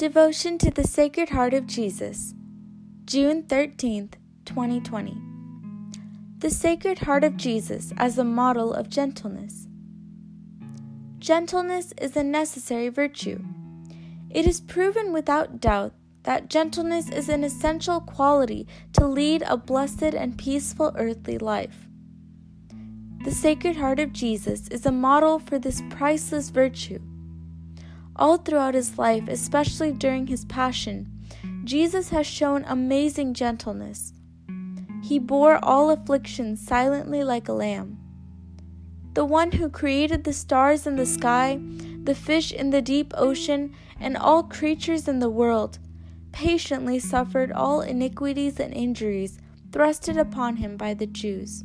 Devotion to the Sacred Heart of Jesus, June 13th, 2020. The Sacred Heart of Jesus as a model of gentleness. Gentleness is a necessary virtue. It is proven without doubt that gentleness is an essential quality to lead a blessed and peaceful earthly life. The Sacred Heart of Jesus is a model for this priceless virtue. All throughout his life, especially during his passion, Jesus has shown amazing gentleness. He bore all afflictions silently like a lamb. The one who created the stars in the sky, the fish in the deep ocean, and all creatures in the world, patiently suffered all iniquities and injuries thrusted upon him by the Jews.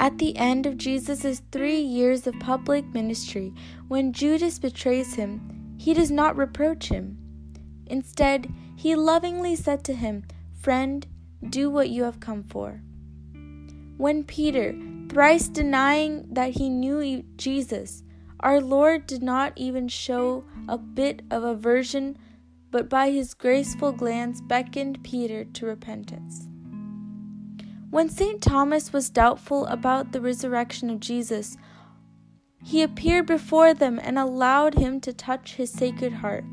At the end of Jesus' three years of public ministry, when Judas betrays him, he does not reproach him. Instead, he lovingly said to him, Friend, do what you have come for. When Peter, thrice denying that he knew Jesus, our Lord did not even show a bit of aversion, but by his graceful glance beckoned Peter to repentance. When St. Thomas was doubtful about the resurrection of Jesus, he appeared before them and allowed him to touch his sacred heart.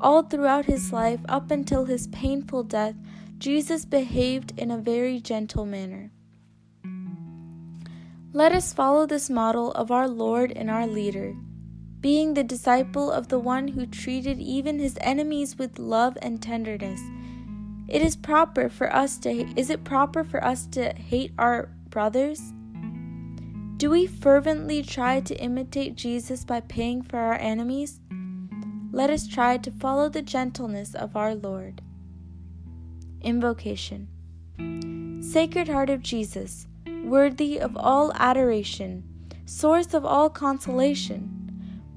All throughout his life, up until his painful death, Jesus behaved in a very gentle manner. Let us follow this model of our Lord and our leader, being the disciple of the one who treated even his enemies with love and tenderness it is proper for us to is it proper for us to hate our brothers? Do we fervently try to imitate Jesus by paying for our enemies? Let us try to follow the gentleness of our Lord. Invocation Sacred Heart of Jesus, worthy of all adoration, source of all consolation,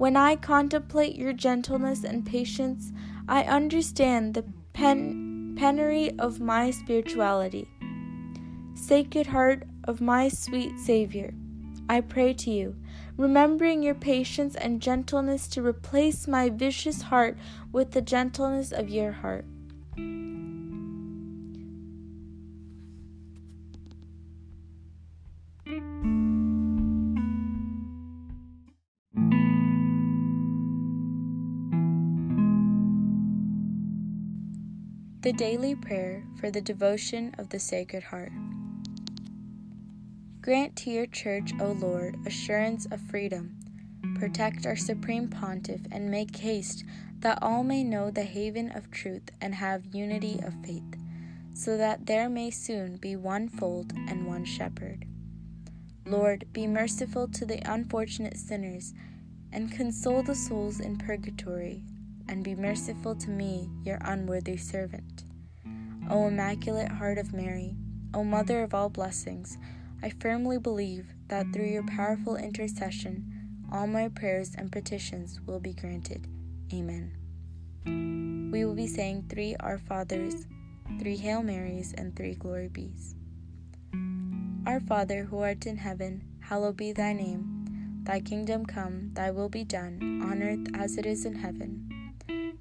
when I contemplate your gentleness and patience, I understand the pen penury of my spirituality. Sacred Heart of my sweet Savior, I pray to you, remembering your patience and gentleness to replace my vicious heart with the gentleness of your heart. The Daily Prayer for the Devotion of the Sacred Heart. Grant to your Church, O Lord, assurance of freedom. Protect our Supreme Pontiff and make haste that all may know the haven of truth and have unity of faith, so that there may soon be one fold and one shepherd. Lord, be merciful to the unfortunate sinners and console the souls in purgatory and be merciful to me, your unworthy servant. O Immaculate Heart of Mary, O Mother of all blessings, I firmly believe that through your powerful intercession, all my prayers and petitions will be granted. Amen. We will be saying three Our Fathers, three Hail Marys, and three Glory Bees. Our Father, who art in heaven, hallowed be thy name. Thy kingdom come, thy will be done, on earth as it is in heaven.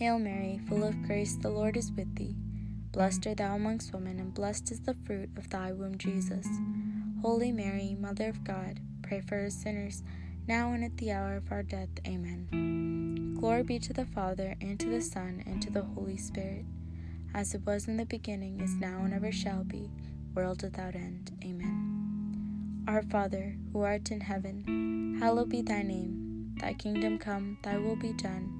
Hail Mary, full of grace, the Lord is with thee. Blessed art thou amongst women, and blessed is the fruit of thy womb, Jesus. Holy Mary, Mother of God, pray for us sinners, now and at the hour of our death. Amen. Glory be to the Father, and to the Son, and to the Holy Spirit, as it was in the beginning, is now, and ever shall be, world without end. Amen. Our Father, who art in heaven, hallowed be thy name. Thy kingdom come, thy will be done,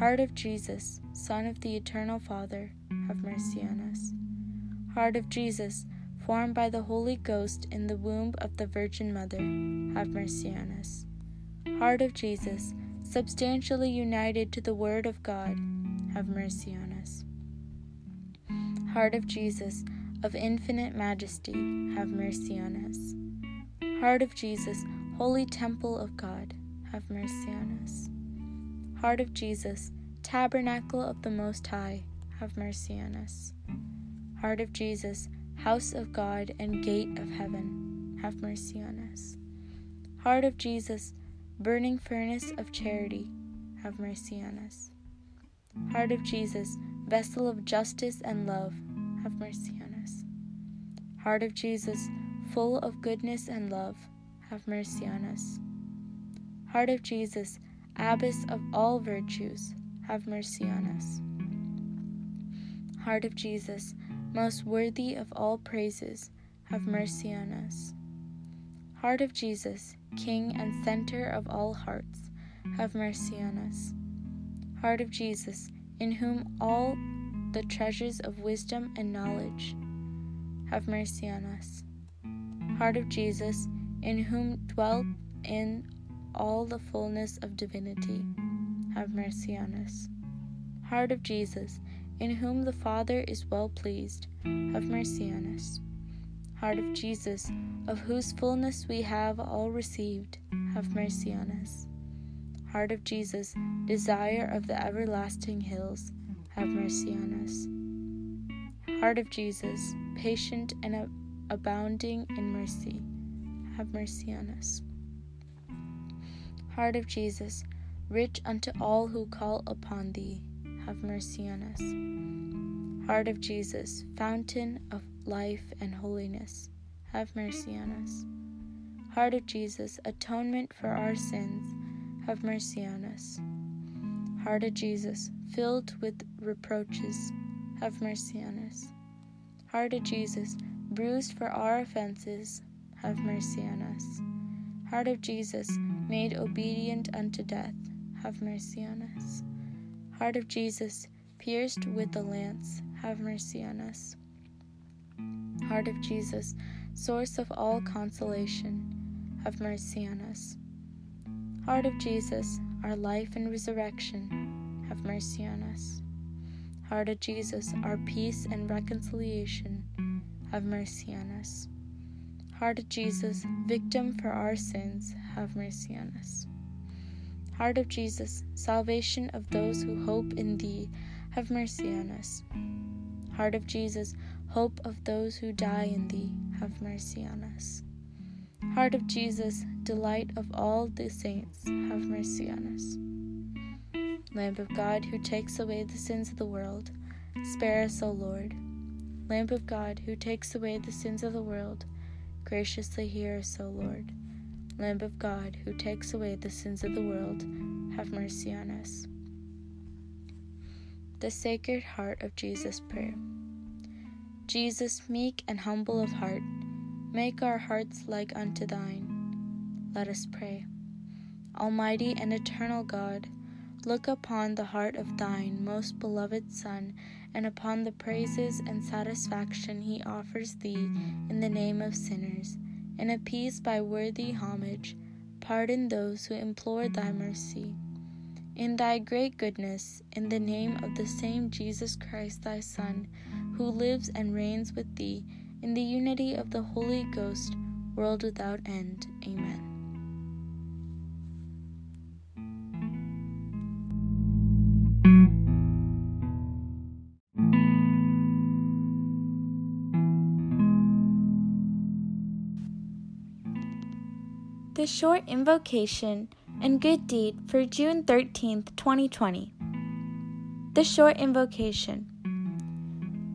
Heart of Jesus, Son of the Eternal Father, have mercy on us. Heart of Jesus, formed by the Holy Ghost in the womb of the Virgin Mother, have mercy on us. Heart of Jesus, substantially united to the Word of God, have mercy on us. Heart of Jesus, of infinite majesty, have mercy on us. Heart of Jesus, holy temple of God, have mercy on us. Heart of Jesus, tabernacle of the Most High, have mercy on us. Heart of Jesus, house of God and gate of heaven, have mercy on us. Heart of Jesus, burning furnace of charity, have mercy on us. Heart of Jesus, vessel of justice and love, have mercy on us. Heart of Jesus, full of goodness and love, have mercy on us. Heart of Jesus, abbess of all virtues, have mercy on us. Heart of Jesus, most worthy of all praises, have mercy on us. Heart of Jesus, King and center of all hearts, have mercy on us. Heart of Jesus, in whom all the treasures of wisdom and knowledge, have mercy on us. Heart of Jesus, in whom dwelt in all the fullness of divinity, have mercy on us. Heart of Jesus, in whom the Father is well pleased, have mercy on us heart of Jesus, of whose fullness we have all received, have mercy on us. Heart of Jesus, desire of the everlasting hills, have mercy on us. Heart of Jesus, patient and abounding in mercy, have mercy on us. Heart of Jesus, rich unto all who call upon thee, have mercy on us. Heart of Jesus, fountain of life, and holiness, have mercy on us. Heart of Jesus, atonement for our sins, have mercy on us. Heart of Jesus, filled with reproaches, have mercy on us. Heart of Jesus, bruised for our offenses, have mercy on us. Heart of Jesus, made obedient unto death, have mercy on us. Heart of Jesus, pierced with the lance, have mercy on us. Heart of Jesus, source of all consolation, have mercy on us. Heart of Jesus, our life and resurrection, have mercy on us. Heart of Jesus, our peace and reconciliation, have mercy on us. Heart of Jesus, victim for our sins, have mercy on us. Heart of Jesus, salvation of those who hope in Thee, have mercy on us. Heart of Jesus, hope of those who die in thee, have mercy on us. Heart of Jesus, delight of all the saints, have mercy on us. Lamb of God, who takes away the sins of the world, spare us, O Lord. Lamb of God, who takes away the sins of the world, graciously hear us, O Lord. Lamb of God, who takes away the sins of the world, have mercy on us. The Sacred Heart of Jesus Prayer. Jesus, meek and humble of heart, make our hearts like unto thine. Let us pray. Almighty and eternal God, look upon the heart of thine most beloved Son, and upon the praises and satisfaction he offers thee in the name of sinners, and appease by worthy homage, pardon those who implore thy mercy. In thy great goodness, in the name of the same Jesus Christ thy Son, who lives and reigns with thee, in the unity of the Holy Ghost, world without end. Amen. The short invocation and good deed for June 13th, 2020. The short invocation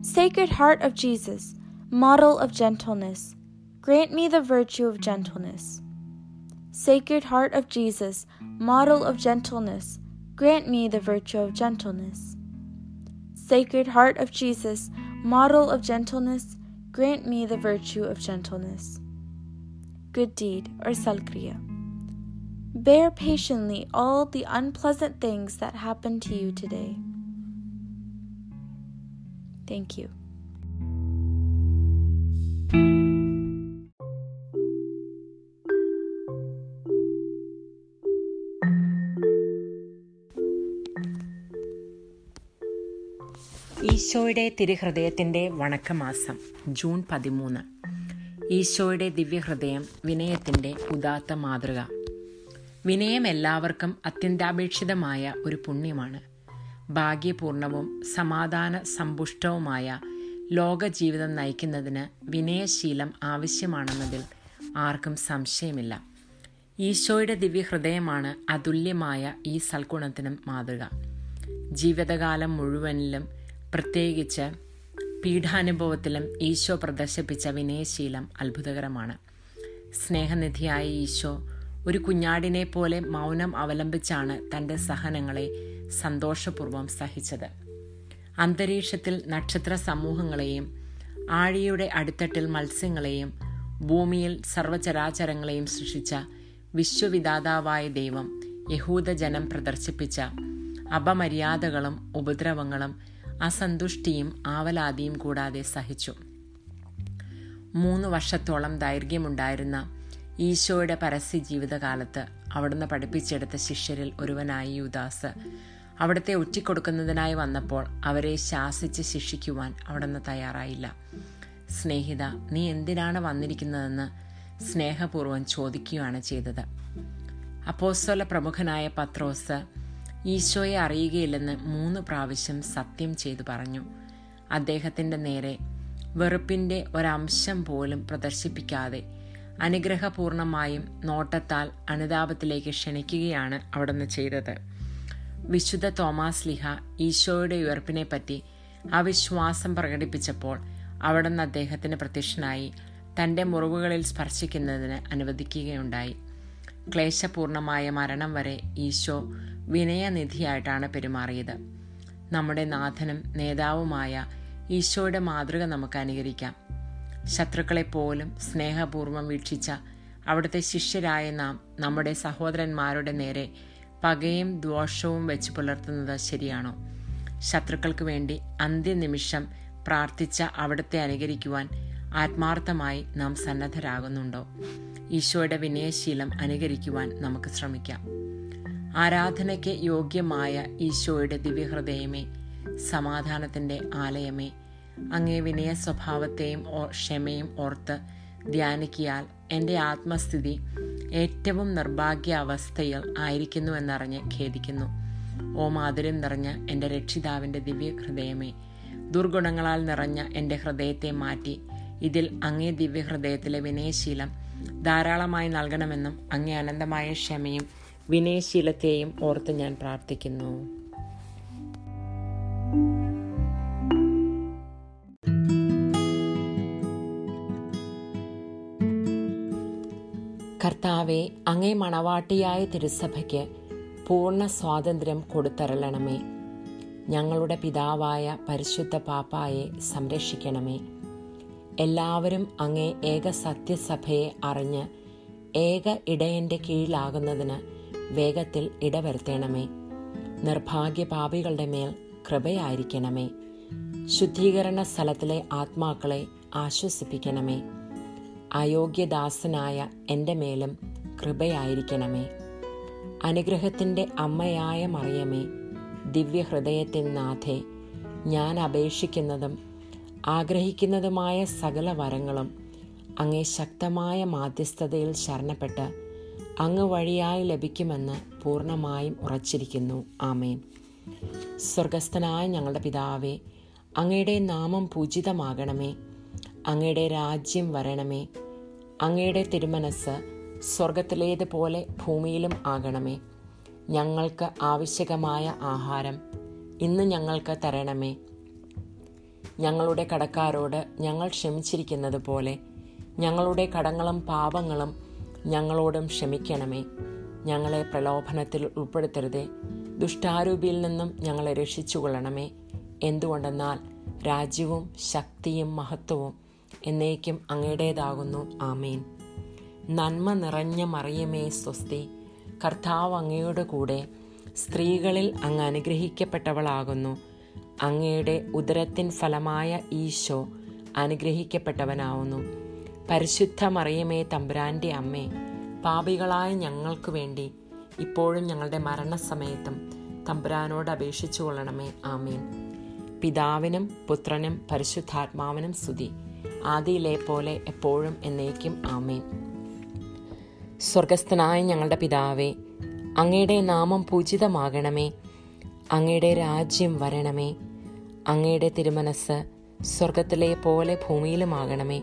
Sacred Heart of Jesus, model of gentleness, grant me the virtue of gentleness. Sacred Heart of Jesus, model of gentleness, grant me the virtue of gentleness. Sacred Heart of Jesus, model of gentleness, grant me the virtue of gentleness Good deed or salkriya. Bear patiently all the unpleasant things that happen to you today. Thank you. ഈശോയുടെ തിരുഹൃദയത്തിൻ്റെ വണക്കമാസം June പതിമൂന്ന് ഈശോയുടെ ദിവ്യഹൃദയം വിനയത്തിന്റെ ഉദാത്ത മാതൃക. വിനയം എല്ലാവർക്കും അത്യന്താപേക്ഷിതമായ ഒരു പുണ്യമാണ്. ഭാഗ്യപൂർണവും സമാധാന സമ്പുഷ്ടവുമായ ലോകജീവിതം നയിക്കുന്നതിന് വിനയശീലം ആവശ്യമാണെന്നതിൽ ആർക്കും സംശയമില്ല. ഈശോയുടെ ദിവ്യഹൃദയമാണ് അതുല്യമായ ഈ സൽഗുണത്തിനും മാതൃക. ജീവിതകാലം മുഴുവനിലും പ്രത്യേകിച്ച് പീഠാനുഭവത്തിലും ഈശോ പ്രദർശിപ്പിച്ച വിനയശീലം അത്ഭുതകരമാണ്. സ്നേഹനിധിയായ ഈശോ ഒരു കുഞ്ഞാടിനെ പോലെ മൗനം അവലംബിച്ചാണ് തന്റെ സഹനങ്ങളെ സന്തോഷപൂർവം സഹിച്ചത്. അന്തരീക്ഷത്തിൽ നക്ഷത്ര സമൂഹങ്ങളെയും ആഴിയുടെ അടിത്തട്ടിൽ മത്സ്യങ്ങളെയും ഭൂമിയിൽ സർവചരാചരങ്ങളെയും സൃഷ്ടിച്ച വിശ്വവിദാതാവായ ദൈവം യഹൂദജനം പ്രദർശിപ്പിച്ച അപമര്യാദകളും ഉപദ്രവങ്ങളും അസന്തുഷ്ടിയും ആവലാതിയും കൂടാതെ സഹിച്ചു. മൂന്ന് വർഷത്തോളം ദൈർഘ്യമുണ്ടായിരുന്ന ഈശോയുടെ പരസ്യ ജീവിതകാലത്ത് അവിടുന്ന് പഠിപ്പിച്ചെടുത്ത ശിഷ്യരിൽ ഒരുവനായി യുദാസ്. അവിടുത്തെ ഒറ്റിക്കൊടുക്കുന്നതിനായി വന്നപ്പോൾ അവരെ ശാസിച്ച് ശിക്ഷിക്കുവാൻ അവിടുന്ന് തയ്യാറായില്ല. സ്നേഹിത നീ എന്തിനാണ് വന്നിരിക്കുന്നതെന്ന് സ്നേഹപൂർവം ചോദിക്കുകയാണ് ചെയ്തത്. അപ്പോസ്വല പ്രമുഖനായ പത്രോസ് ഈശോയെ അറിയുകയില്ലെന്ന് മൂന്ന് പ്രാവശ്യം സത്യം ചെയ്തു പറഞ്ഞു. അദ്ദേഹത്തിന്റെ നേരെ വെറുപ്പിന്റെ ഒരംശം പോലും പ്രദർശിപ്പിക്കാതെ അനുഗ്രഹപൂർണമായും നോട്ടത്താൽ അനുതാപത്തിലേക്ക് ക്ഷണിക്കുകയാണ് അവിടുന്ന് ചെയ്തത്. വിശുദ്ധ തോമാസ് ലിഹ ഈശോയുടെ ഉയർപ്പിനെപ്പറ്റി അവിശ്വാസം പ്രകടിപ്പിച്ചപ്പോൾ അവിടുന്ന് അദ്ദേഹത്തിന് പ്രത്യക്ഷനായി തന്റെ മുറിവുകളിൽ സ്പർശിക്കുന്നതിന് അനുവദിക്കുകയുണ്ടായി. ക്ലേശപൂർണമായ മരണം വരെ ഈശോ വിനയനിധിയായിട്ടാണ് പെരുമാറിയത്. നമ്മുടെ നാഥനും നേതാവുമായ ഈശോയുടെ മാതൃക നമുക്ക് അനുകരിക്കാം. ശത്രുക്കളെപ്പോലും സ്നേഹപൂർവം വീക്ഷിച്ച അവിടുത്തെ ശിഷ്യരായ നാം നമ്മുടെ സഹോദരന്മാരുടെ നേരെ പകയും ദോഷവും വെച്ച് പുലർത്തുന്നത് ശരിയാണോ? ശത്രുക്കൾക്ക് വേണ്ടി അന്ത്യനിമിഷം പ്രാർത്ഥിച്ച അവിടുത്തെ അനുകരിക്കുവാൻ ആത്മാർത്ഥമായി നാം സന്നദ്ധരാകുന്നുണ്ടോ? ഈശോയുടെ വിനയശീലം അനുകരിക്കുവാൻ നമുക്ക് ശ്രമിക്കാം. ആരാധനയ്ക്ക് യോഗ്യമായ ഈശോയുടെ ദിവ്യഹൃദയമേ സമാധാനത്തിന്റെ ആലയമേ. അങ്ങേ വിനയ സ്വഭാവത്തെയും ക്ഷമയും ഓർത്ത് ധ്യാനിക്കിയാൽ എന്റെ ആത്മസ്ഥിതി ഏറ്റവും നിർഭാഗ്യ അവസ്ഥയിൽ ആയിരിക്കുന്നുവെന്നറിഞ്ഞ് ഖേദിക്കുന്നു. ഓ മാധുര്യം നിറഞ്ഞ എന്റെ രക്ഷിതാവിന്റെ ദിവ്യ ഹൃദയമേ ദുർഗുണങ്ങളാൽ നിറഞ്ഞ എന്റെ ഹൃദയത്തെ മാറ്റി. ഇതിൽ അങ്ങേ ദിവ്യഹൃദയത്തിലെ വിനയശീലം ധാരാളമായി നൽകണമെന്നും അങ്ങേ അനന്തമായ ക്ഷമയും വിനയശീലത്തെയും ഓർത്ത് ഞാൻ പ്രാർത്ഥിക്കുന്നു. കർത്താവെ അങ്ങേ മണവാട്ടിയായ തിരുസഭയ്ക്ക് പൂർണ സ്വാതന്ത്ര്യം കൊടുത്തരളണമേ. ഞങ്ങളുടെ പിതാവായ പരിശുദ്ധ പാപ്പായെ സംരക്ഷിക്കണമേ. എല്ലാവരും അങ്ങേ ഏക സത്യസഭയെ അറിഞ്ഞ് ഏക ഇടയന്റെ കീഴിലാകുന്നതിന് വേഗത്തിൽ ഇടവരുത്തണമേ. നിർഭാഗ്യ പാപികളുടെ മേൽ കൃപയായിരിക്കണമേ. ശുദ്ധീകരണ സ്ഥലത്തിലെ ആത്മാക്കളെ ആശ്വസിപ്പിക്കണമേ. അയോഗ്യദാസനായ എന്റെ മേലും കൃപയായിരിക്കണമേ. അനുഗ്രഹത്തിന്റെ അമ്മയായ മറിയമേ ദിവ്യഹൃദയത്തിൻ നാഥേ ഞാൻ അപേക്ഷിക്കുന്നതും ആഗ്രഹിക്കുന്നതുമായ സകല വരങ്ങളും അങ്ങേ ശക്തമായ മാധ്യസ്ഥതയിൽ ശരണപ്പെട്ട് അങ്ങ് വഴിയായി ലഭിക്കുമെന്ന് പൂർണമായും ഉറച്ചിരിക്കുന്നു. ആമേൻ. സ്വർഗസ്ഥനായ ഞങ്ങളുടെ പിതാവേ അങ്ങയുടെ നാമം പൂജിതമാകണമേ. അങ്ങയുടെ രാജ്യം വരണമേ. അങ്ങയുടെ തിരുമനസ് സ്വർഗത്തിലേതുപോലെ ഭൂമിയിലും ആകണമേ. ഞങ്ങൾക്ക് ആവശ്യകമായ ആഹാരം ഇന്ന് ഞങ്ങൾക്ക് തരണമേ. ഞങ്ങളുടെ കടക്കാരോട് ഞങ്ങൾ ക്ഷമിച്ചിരിക്കുന്നത് പോലെ ഞങ്ങളുടെ കടങ്ങളും പാപങ്ങളും ഞങ്ങളോടും ക്ഷമിക്കണമേ. ഞങ്ങളെ പ്രലോഭനത്തിൽ ഉൾപ്പെടുത്തരുതേ. ദുഷ്ടാരൂപിയിൽ നിന്നും ഞങ്ങളെ രക്ഷിച്ചുകൊള്ളണമേ. എന്തുകൊണ്ടെന്നാൽ രാജ്യവും ശക്തിയും മഹത്വവും എന്നേക്കും അങ്ങയുടേതാകുന്നു. ആമേൻ. നന്മ നിറഞ്ഞ മറിയമേ സ്വസ്തി. കർത്താവ് അങ്ങയുടെ കൂടെ സ്ത്രീകളിൽ അങ്ങ് അനുഗ്രഹിക്കപ്പെട്ടവളാകുന്നു. അങ്ങയുടെ ഉദരത്തിൻ ഫലമായ ഈശോ അനുഗ്രഹിക്കപ്പെട്ടവനാവുന്നു. പരിശുദ്ധ മറിയമേ തമ്പുരാന്റെ അമ്മേ പാപികളായ ഞങ്ങൾക്ക് വേണ്ടി ഇപ്പോഴും ഞങ്ങളുടെ മരണസമയത്തും തമ്പുരാനോട് അപേക്ഷിച്ചു കൊള്ളണമേ ആമേൻ. പിതാവിനും പുത്രനും പരിശുദ്ധാത്മാവിനും സ്തുതി. ആദിയിലെ പോലെ എപ്പോഴും എന്നേക്കും ആമേൻ. സ്വർഗസ്ഥനായ ഞങ്ങളുടെ പിതാവേ അങ്ങയുടെ നാമം പൂജിതമാകണമേ അങ്ങയുടെ രാജ്യം വരണമേ അങ്ങയുടെ തിരുമനസ് സ്വർഗത്തിലെ പോലെ ഭൂമിയിലുമാകണമേ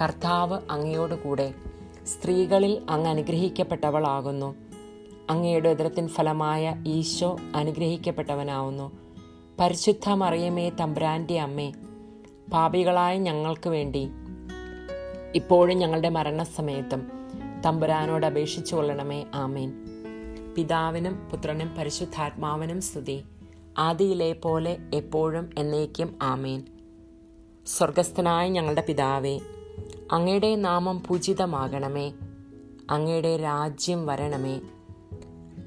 കർത്താവ് അങ്ങയോടുകൂടെ സ്ത്രീകളിൽ അങ്ങ് അനുഗ്രഹിക്കപ്പെട്ടവളാകുന്നു. അങ്ങയുടെ ഉദരത്തിൻ ഫലമായ ഈശോ അനുഗ്രഹിക്കപ്പെട്ടവനാവുന്നു. പരിശുദ്ധ മറിയമേ തമ്പ്രാന്റെ അമ്മേ പാപികളായ ഞങ്ങൾക്ക് വേണ്ടി. ഇപ്പോഴും ഞങ്ങളുടെ മരണസമയത്തും തമ്പുരാനോട് അപേക്ഷിച്ചു കൊള്ളണമേ ആമേൻ. പിതാവിനും പുത്രനും പരിശുദ്ധാത്മാവിനും സ്തുതി. ആദിയിലെ പോലെ എപ്പോഴും എന്നേക്കും ആമേൻ. സ്വർഗസ്ഥനായ ഞങ്ങളുടെ പിതാവേ അങ്ങയുടെ നാമം പൂജിതമാകണമേ. അങ്ങയുടെ രാജ്യം വരണമേ.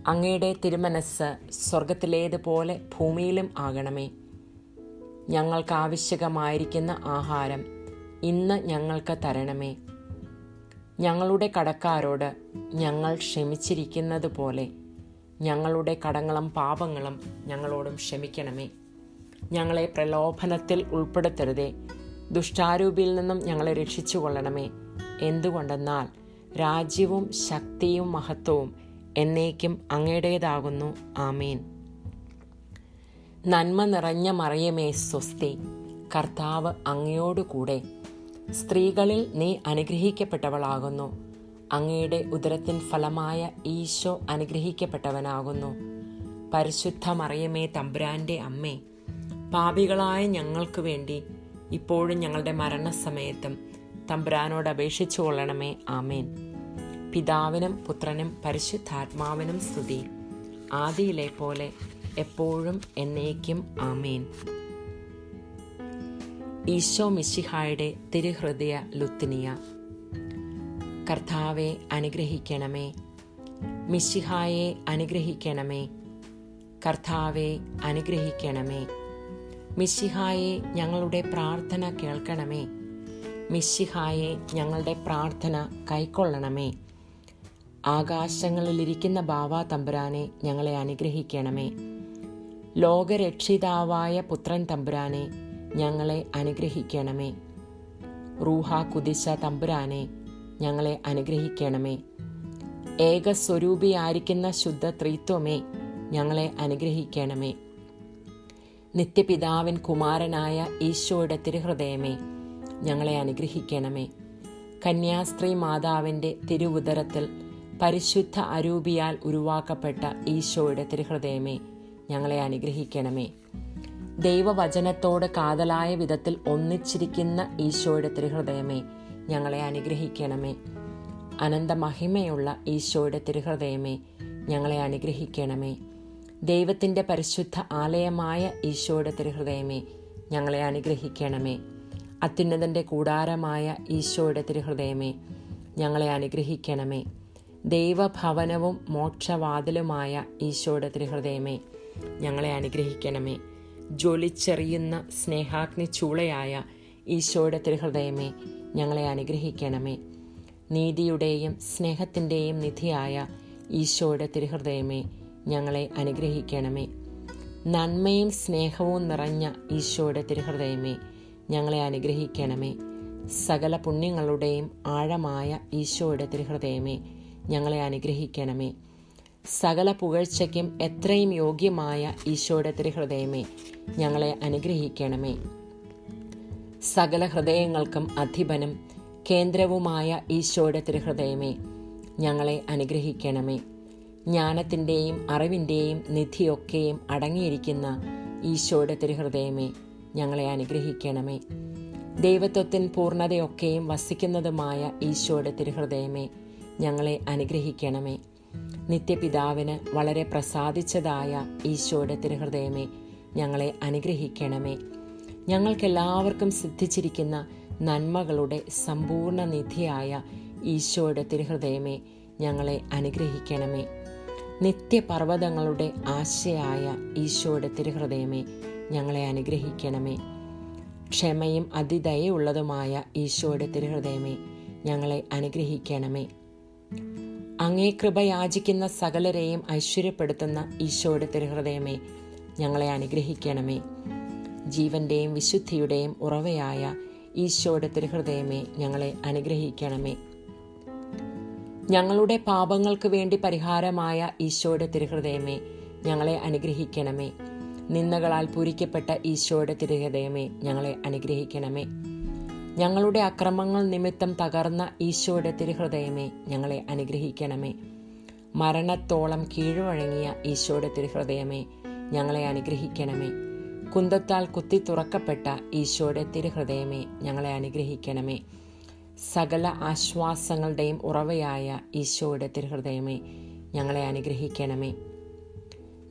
അങ്ങയുടെ തിരുമനസ് സ്വർഗത്തിലേതുപോലെ ഭൂമിയിലും ആകണമേ. ഞങ്ങൾക്ക് ആവശ്യകമായിരിക്കുന്ന ആഹാരം ഇന്ന് ഞങ്ങൾക്ക് തരണമേ. ഞങ്ങളുടെ കടക്കാരോട് ഞങ്ങൾ ക്ഷമിച്ചിരിക്കുന്നത് പോലെ ഞങ്ങളുടെ കടങ്ങളും പാപങ്ങളും ഞങ്ങളോടും ക്ഷമിക്കണമേ. ഞങ്ങളെ പ്രലോഭനത്തിൽ ഉൾപ്പെടുത്തരുതേ. ദുഷ്ടാരൂപിയിൽ നിന്നും ഞങ്ങളെ രക്ഷിച്ചു കൊള്ളണമേ. എന്തുകൊണ്ടെന്നാൽ രാജ്യവും ശക്തിയും മഹത്വവും എന്നേക്കും അങ്ങയുടേതാകുന്നു. ആമീൻ. നന്മ നിറഞ്ഞ മറിയമേ സ്വസ്തി. കർത്താവ് അങ്ങയോടുകൂടെ. സ്ത്രീകളിൽ നീ അനുഗ്രഹിക്കപ്പെട്ടവളാകുന്നു. അങ്ങയുടെ ഉദരത്തിൻ ഫലമായ ഈശോ അനുഗ്രഹിക്കപ്പെട്ടവനാകുന്നു. പരിശുദ്ധ മറിയമേ തമ്പുരാന്റെ അമ്മേ. പാപികളായ ഞങ്ങൾക്ക് വേണ്ടി ഇപ്പോഴും ഞങ്ങളുടെ മരണസമയത്തും തമ്പുരാനോട് അപേക്ഷിച്ചു കൊള്ളണമേ. ആമേൻ. പിതാവിനും പുത്രനും പരിശുദ്ധാത്മാവിനും സ്തുതി. ആദിയിലെ പോലെ എപ്പോഴും എന്നേക്കും ആമേൻ. ഈശോ മിശിഹായുടെ തിരുഹൃദയ ലുത്തിനിയ. കർത്താവെ അനുഗ്രഹിക്കണമേ. മിശിഹായെ അനുഗ്രഹിക്കണമേ. കർത്താവെ അനുഗ്രഹിക്കണമേ. മിശിഹായെ ഞങ്ങളുടെ പ്രാർത്ഥന കേൾക്കണമേ. മിശിഹായെ ഞങ്ങളുടെ പ്രാർത്ഥന കൈക്കൊള്ളണമേ. ആകാശങ്ങളിലിരിക്കുന്ന ബാവാ തമ്പുരാനെ ഞങ്ങളെ അനുഗ്രഹിക്കണമേ. ലോകരക്ഷിതാവായ പുത്രൻ തമ്പുരാനെ ഞങ്ങളെ അനുഗ്രഹിക്കണമേ. റൂഹ കുതിശ തമ്പുരാനെ ഞങ്ങളെ അനുഗ്രഹിക്കണമേ. ഏകസ്വരൂപിയായിരിക്കുന്ന ശുദ്ധ ത്രിത്വമേ ഞങ്ങളെ അനുഗ്രഹിക്കണമേ. നിത്യപിതാവിൻ കുമാരനായ ഈശോയുടെ തിരുഹൃദയമേ ഞങ്ങളെ അനുഗ്രഹിക്കണമേ. കന്യാസ്ത്രീ മാതാവിന്റെ തിരുവുദരത്തിൽ പരിശുദ്ധ അരൂപിയാൽ ഉരുവാക്കപ്പെട്ട ഈശോയുടെ തിരുഹൃദയമേ ഞങ്ങളെ അനുഗ്രഹിക്കണമേ. ദൈവവചനത്തോട് കാതലായ വിധത്തിൽ ഒന്നിച്ചിരിക്കുന്ന ഈശോയുടെ തിരുഹൃദയമേ ഞങ്ങളെ അനുഗ്രഹിക്കണമേ. അനന്തമഹിമയുള്ള ഈശോയുടെ തിരുഹൃദയമേ ഞങ്ങളെ അനുഗ്രഹിക്കണമേ. ദൈവത്തിന്റെ പരിശുദ്ധ ആലയമായ ഈശോയുടെ തിരുഹൃദയമേ ഞങ്ങളെ അനുഗ്രഹിക്കണമേ. അത്യുന്നതന്റെ കൂടാരമായ ഈശോയുടെ തിരുഹൃദയമേ ഞങ്ങളെ അനുഗ്രഹിക്കണമേ. ദൈവഭവനവും മോക്ഷവാതിലുമായ ഈശോയുടെ തിരുഹൃദയമേ ഞങ്ങളെ അനുഗ്രഹിക്കണമേ. ജ്വലിച്ചെറിയുന്ന സ്നേഹാഗ്നി ചൂളയായ ഈശോയുടെ തിരുഹൃദയമേ ഞങ്ങളെ അനുഗ്രഹിക്കണമേ. നീതിയുടെയും സ്നേഹത്തിന്റെയും നിധിയായ ഈശോയുടെ തിരുഹൃദയമേ ഞങ്ങളെ അനുഗ്രഹിക്കണമേ. നന്മയും സ്നേഹവും നിറഞ്ഞ ഈശോയുടെ തിരുഹൃദയമേ ഞങ്ങളെ അനുഗ്രഹിക്കണമേ. സകല പുണ്യങ്ങളുടെയും ആഴമായ ഈശോയുടെ തിരുഹൃദയമേ ഞങ്ങളെ അനുഗ്രഹിക്കണമേ. സകല പുകഴ്ചയ്ക്കും എത്രയും യോഗ്യമായ ഈശോയുടെ തിരുഹൃദയമേ ഞങ്ങളെ അനുഗ്രഹിക്കണമേ. സകല ഹൃദയങ്ങൾക്കും അധിപനും കേന്ദ്രവുമായ ഈശോയുടെ തിരുഹൃദയമേ ഞങ്ങളെ അനുഗ്രഹിക്കണമേ. ജ്ഞാനത്തിന്റെയും അറിവിന്റെയും നിധിയൊക്കെയും അടങ്ങിയിരിക്കുന്ന ഈശോയുടെ തിരുഹൃദയമേ ഞങ്ങളെ അനുഗ്രഹിക്കണമേ. ദൈവത്വത്തിൻ പൂർണതയൊക്കെയും വസിക്കുന്നതുമായ ഈശോയുടെ തിരുഹൃദയമേ ഞങ്ങളെ അനുഗ്രഹിക്കണമേ. നിത്യപിതാവിന് വളരെ പ്രസാദിച്ചതായ ഈശോയുടെ തിരുഹൃദയമേ ഞങ്ങളെ അനുഗ്രഹിക്കണമേ. ഞങ്ങൾക്കെല്ലാവർക്കും സിദ്ധിച്ചിരിക്കുന്ന നന്മകളുടെ സമ്പൂർണ നിധിയായ ഈശോയുടെ തിരുഹൃദയമേ ഞങ്ങളെ അനുഗ്രഹിക്കണമേ. നിത്യപർവതങ്ങളുടെ ആശയായ ഈശോയുടെ തിരുഹൃദയമേ ഞങ്ങളെ അനുഗ്രഹിക്കണമേ. ക്ഷമയും അതിദയുള്ളതുമായ ഈശോയുടെ തിരുഹൃദയമേ ഞങ്ങളെ അനുഗ്രഹിക്കണമേ. അങ്ങേ കൃപ യാചിക്കുന്ന സകലരെയും ഐശ്വര്യപ്പെടുത്തുന്ന ഈശോയുടെ തിരുഹൃദയമേ ഞങ്ങളെ അനുഗ്രഹിക്കണമേ. ജീവന്റെയും വിശുദ്ധിയുടെയും ഉറവയായ ഈശോയുടെ തിരുഹൃദയമേ ഞങ്ങളെ അനുഗ്രഹിക്കണമേ. ഞങ്ങളുടെ പാപങ്ങൾക്ക് വേണ്ടി പരിഹാരമായ ഈശോയുടെ തിരുഹൃദയമേ ഞങ്ങളെ അനുഗ്രഹിക്കണമേ. നിന്ദകളാൽ പൂരിക്കപ്പെട്ട ഈശോയുടെ തിരുഹൃദയമേ ഞങ്ങളെ അനുഗ്രഹിക്കണമേ. ഞങ്ങളുടെ അക്രമങ്ങൾ നിമിത്തം തകർന്ന ഈശോയുടെ തിരുഹൃദയമേ ഞങ്ങളെ അനുഗ്രഹിക്കണമേ. മരണത്തോളം കീഴ്വഴങ്ങിയ ഈശോയുടെ തിരുഹൃദയമേ ഞങ്ങളെ അനുഗ്രഹിക്കണമേ. കുന്തത്താൽ കുത്തി തുറക്കപ്പെട്ട ഈശോയുടെ തിരുഹൃദയമേ ഞങ്ങളെ അനുഗ്രഹിക്കണമേ. സകല ആശ്വാസങ്ങളുടെയും ഉറവയായ ഈശോയുടെ തിരുഹൃദയമേ ഞങ്ങളെ അനുഗ്രഹിക്കണമേ.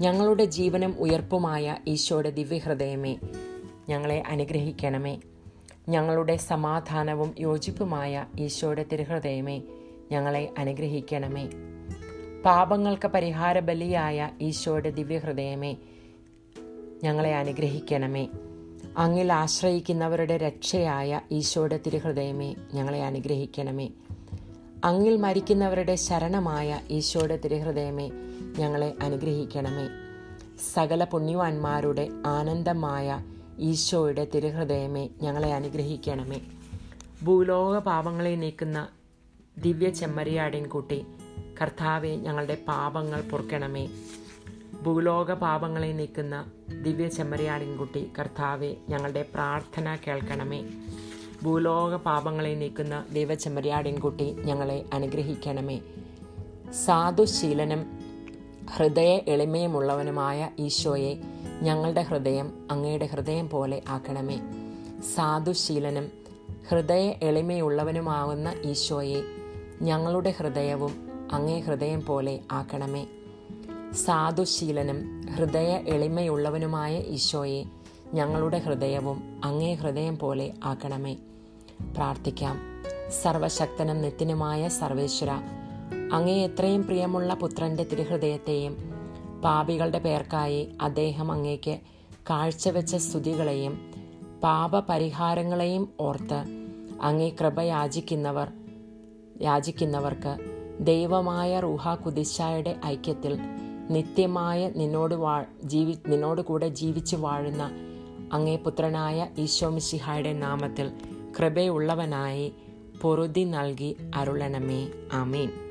ഞങ്ങളുടെ ജീവനും ഉയർപ്പുമായ ഈശോയുടെ ദിവ്യഹൃദയമേ ഞങ്ങളെ അനുഗ്രഹിക്കണമേ. ഞങ്ങളുടെ സമാധാനവും യോജിപ്പുമായ ഈശോയുടെ തിരുഹൃദയമേ ഞങ്ങളെ അനുഗ്രഹിക്കണമേ. പാപങ്ങൾക്ക് പരിഹാര ബലിയായ ഈശോയുടെ ദിവ്യഹൃദയമേ ഞങ്ങളെ അനുഗ്രഹിക്കണമേ. അങ്ങിൽ ആശ്രയിക്കുന്നവരുടെ രക്ഷയായ ഈശോയുടെ തിരുഹൃദയമേ ഞങ്ങളെ അനുഗ്രഹിക്കണമേ. അങ്ങിൽ മരിക്കുന്നവരുടെ ശരണമായ ഈശോയുടെ തിരുഹൃദയമേ ഞങ്ങളെ അനുഗ്രഹിക്കണമേ. സകല പുണ്യവാന്മാരുടെ ആനന്ദമായ ഈശോയുടെ തിരുഹൃദയമേ ഞങ്ങളെ അനുഗ്രഹിക്കണമേ. ഭൂലോക പാപങ്ങളെ നീക്കുന്ന ദിവ്യ ചെമ്മരിയാടിൻകുട്ടി കർത്താവെ ഞങ്ങളുടെ പാപങ്ങൾ പൊറുക്കണമേ. ഭൂലോക പാപങ്ങളെ നീക്കുന്ന ദിവ്യ ചെമ്മരിയാടിൻകുട്ടി കർത്താവെ ഞങ്ങളുടെ പ്രാർത്ഥന കേൾക്കണമേ. ഭൂലോക പാപങ്ങളെ നീക്കുന്ന ദൈവ ചെമ്മരിയാടിൻകുട്ടി ഞങ്ങളെ അനുഗ്രഹിക്കണമേ. സാധുശീലനും ഹൃദയ എളിമയുമുള്ളവനുമായ ഈശോയെ ഞങ്ങളുടെ ഹൃദയം അങ്ങയുടെ ഹൃദയം പോലെ ആക്കണമേ. സാധുശീലനും ഹൃദയ എളിമയുള്ളവനുമാകുന്ന ഈശോയെ ഞങ്ങളുടെ ഹൃദയവും അങ്ങേ ഹൃദയം പോലെ ആക്കണമേ. സാധുശീലനും ഹൃദയ എളിമയുള്ളവനുമായ ഈശോയെ ഞങ്ങളുടെ ഹൃദയവും അങ്ങേ ഹൃദയം പോലെ ആക്കണമേ. പ്രാർത്ഥിക്കാം. സർവശക്തനും നിത്യനുമായ സർവേശ്വര അങ്ങേ എത്രയും പ്രിയമുള്ള പുത്രന്റെ തിരുഹൃദയത്തെയും പാപികളുടെ പേർക്കായി അദ്ദേഹം അങ്ങേക്ക് കാഴ്ചവെച്ച സ്തുതികളെയും പാപപരിഹാരങ്ങളെയും ഓർത്ത് അങ്ങേ കൃപ യാചിക്കുന്നവർ യാചിക്കുന്നവർക്ക് ദൈവമായ റൂഹ കുതിശായുടെ ഐക്യത്തിൽ നിത്യമായ നിന്നോട് വാ ജീവി നിന്നോട് കൂടെ ജീവിച്ചു വാഴുന്ന അങ്ങേ പുത്രനായ ഈശോ ഈശോമിശിഹായുടെ നാമത്തിൽ കൃപയുള്ളവനായി പൊറുതി നൽകി അരുളണമേ. ആമീൻ.